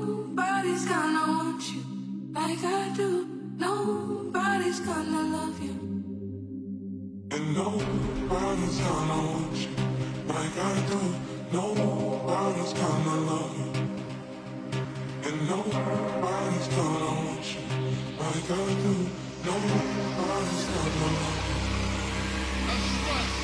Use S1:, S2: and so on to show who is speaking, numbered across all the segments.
S1: Nobody's gonna want you like I do. Nobody's gonna love you. And
S2: nobody's gonna want you like I do. Nobody's gonna love you. And nobody's gonna want you like I do. Nobody's gonna love you. That's right.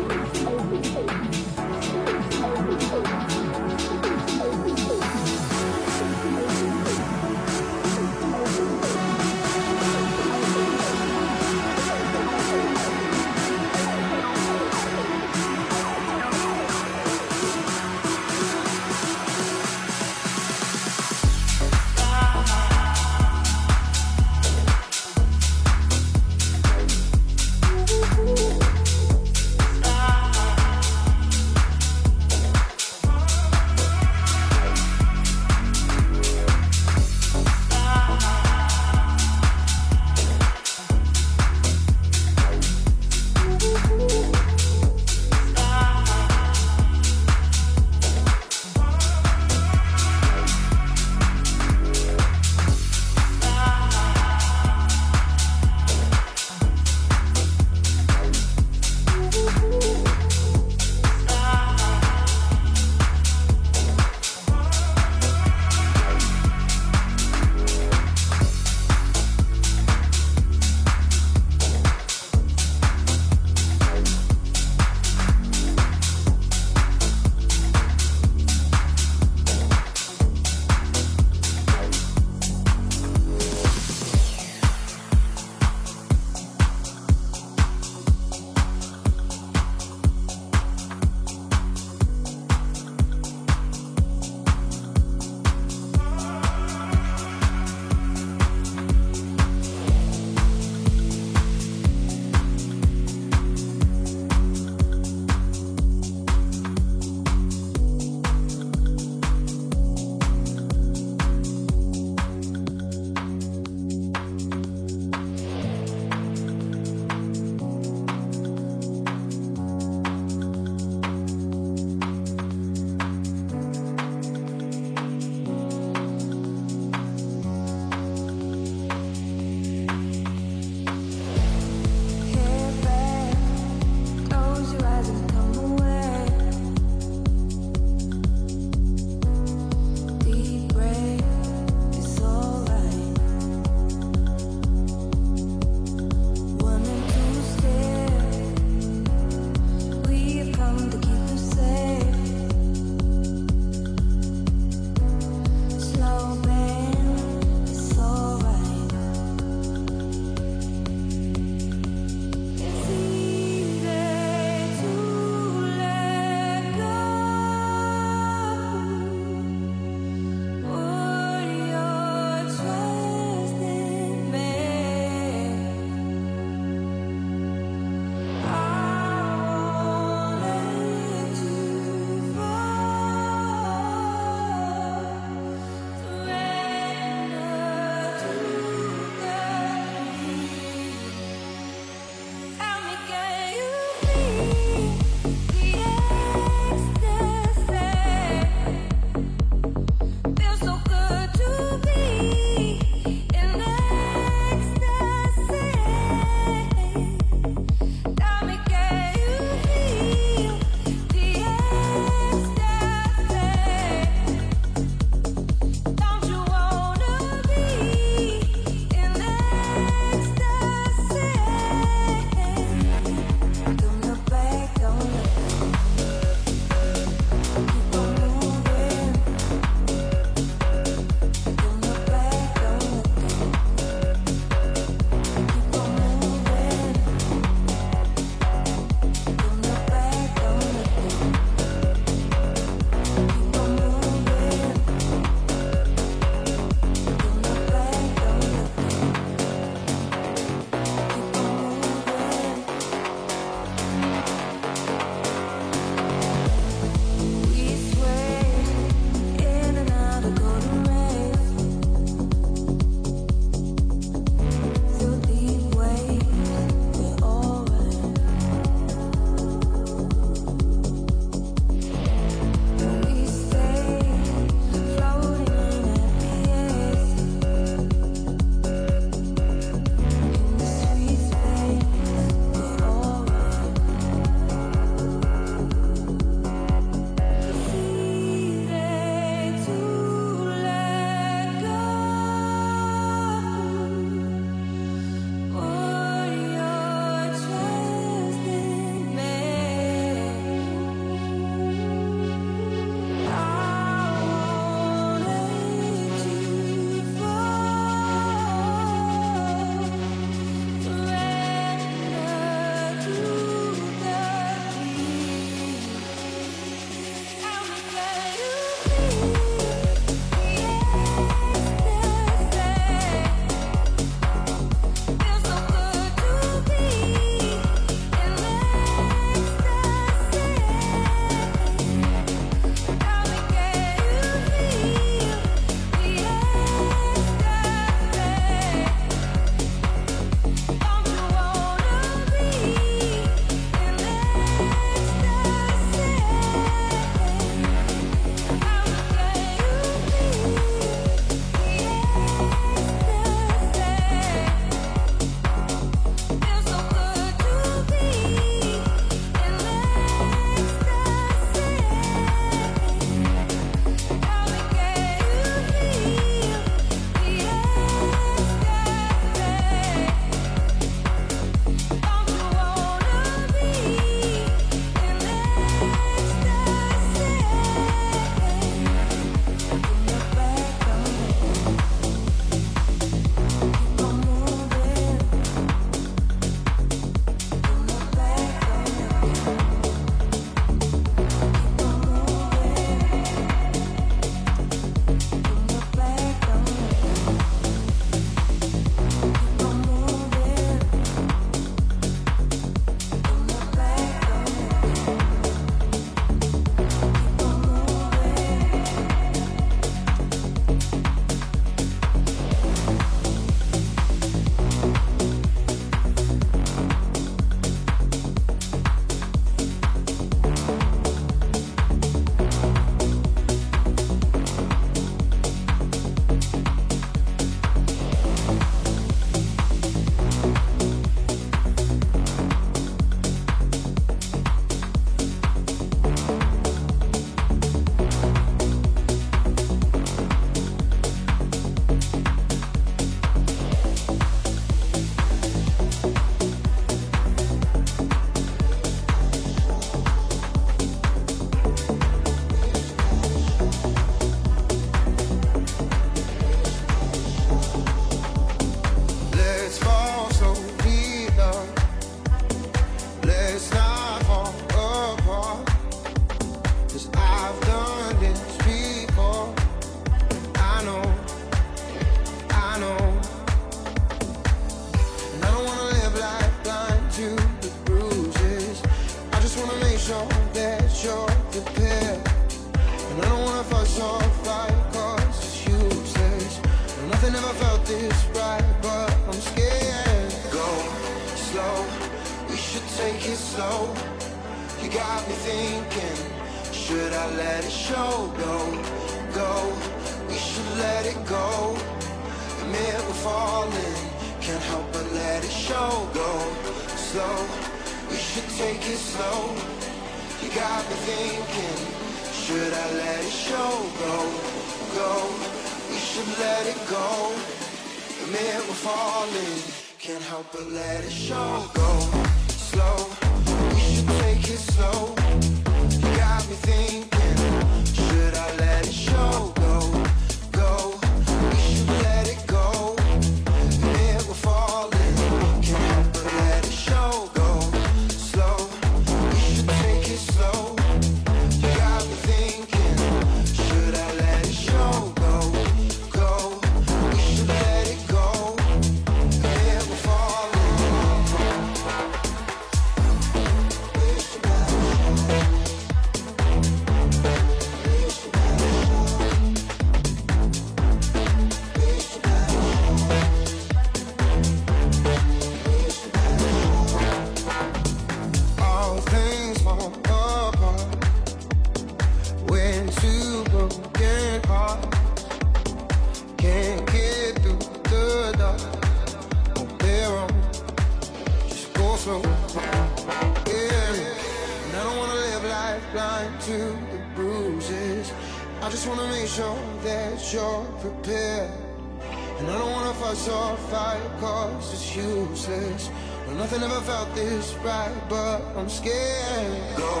S2: Nothing ever felt this right, but I'm scared. Go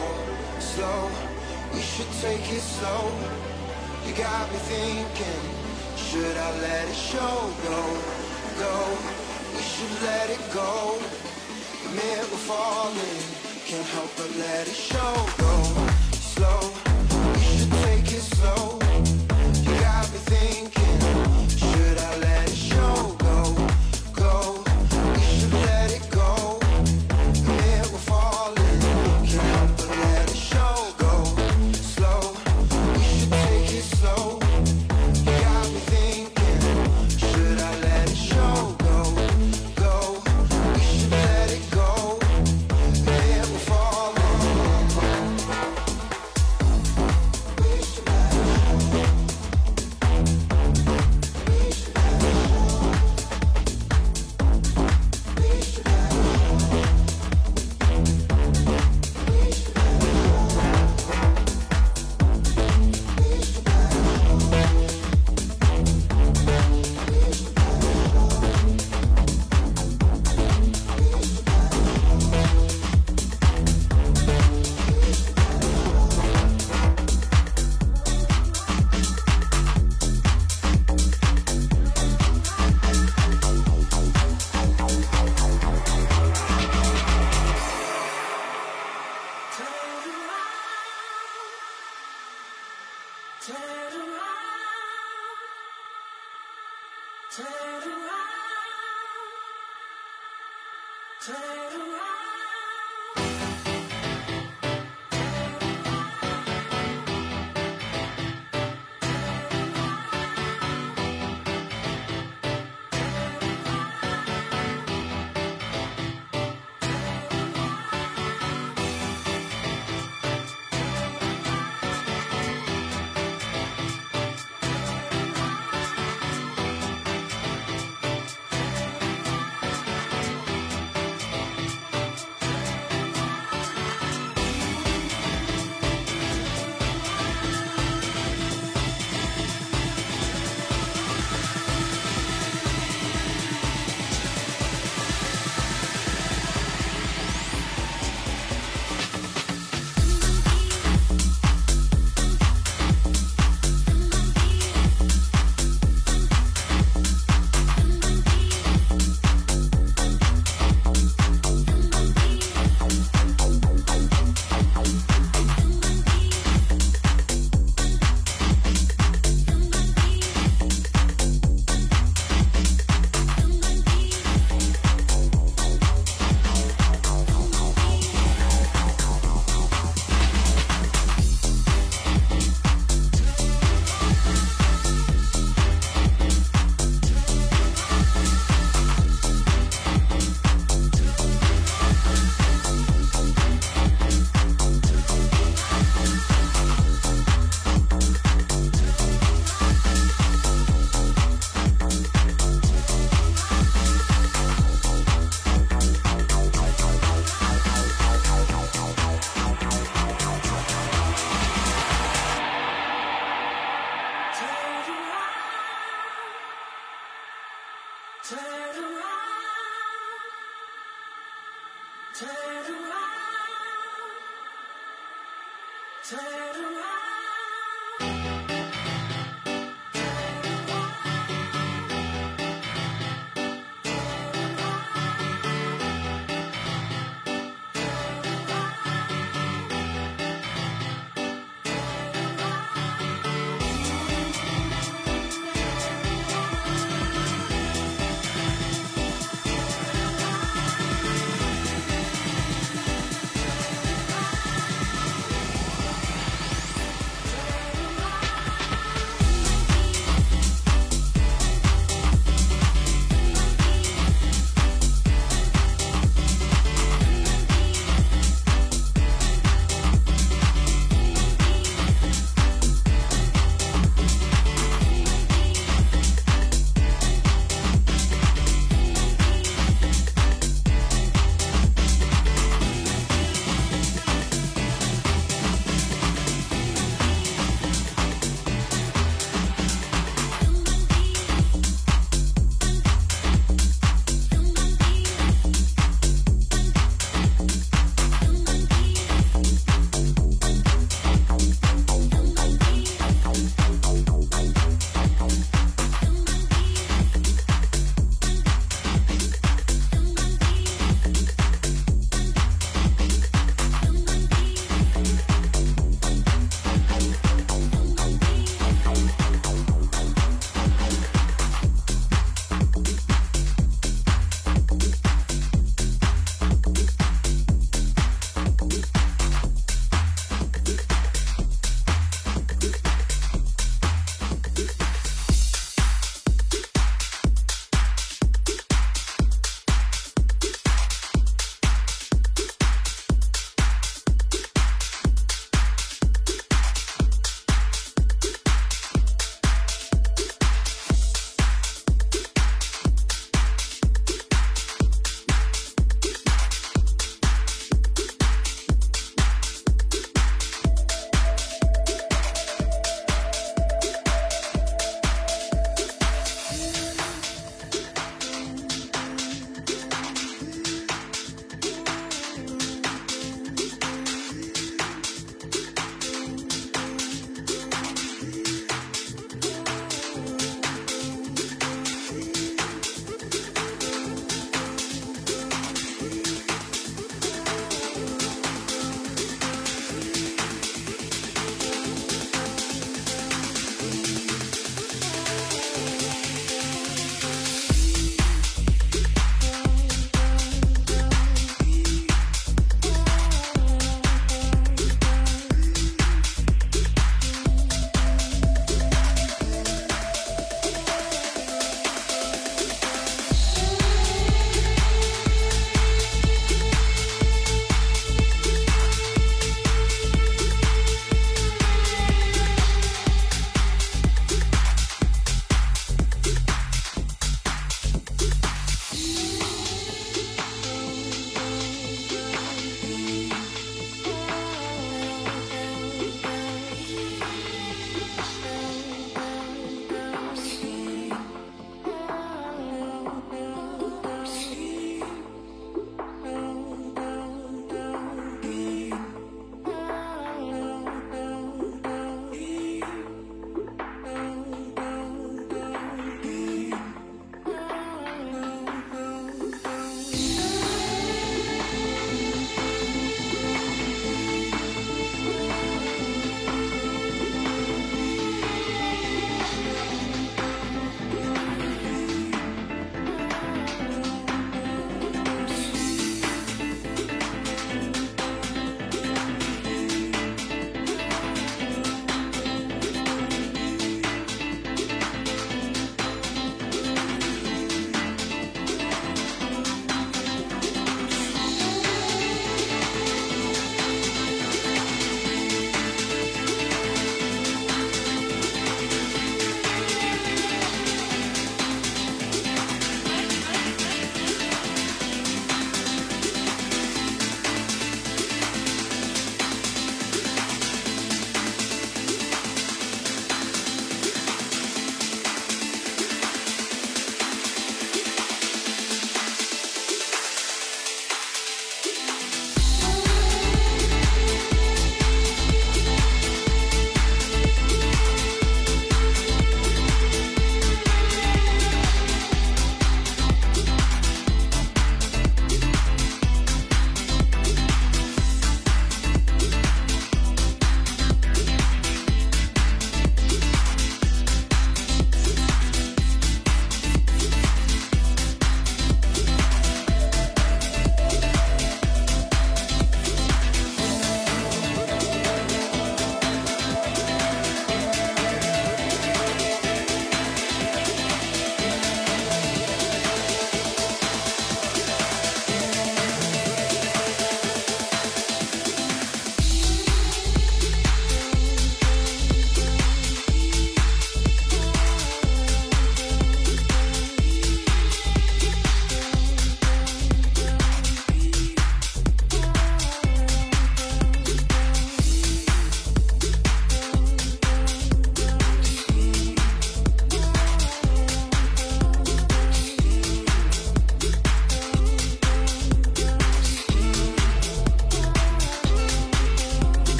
S2: slow, we should take it slow. You got me thinking, should I let it show? Go, go, we should let it go. Admit we're falling, can't help but let it show. Go slow, we should take it slow.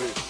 S2: I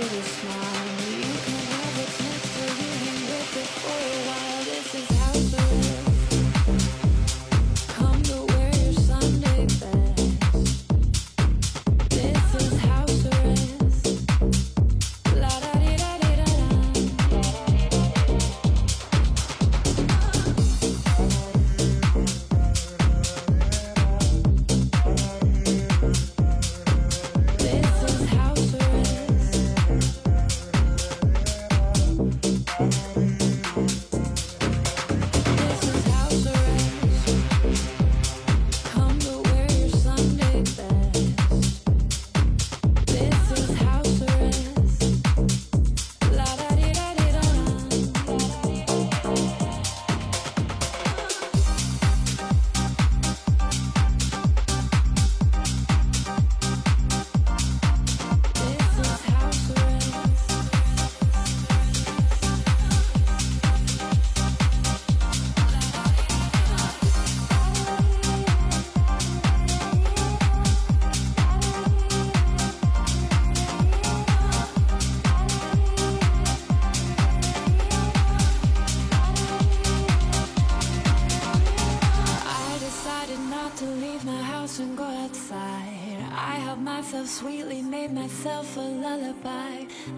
S3: Sadness with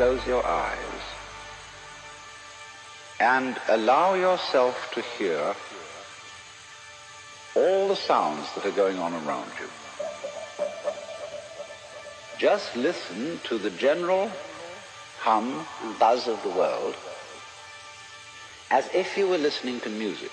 S4: Close your eyes and allow yourself to hear all the sounds that are going on around you. Just listen to the general hum and buzz of the world as if you were listening to music.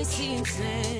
S3: այս ինձ
S5: է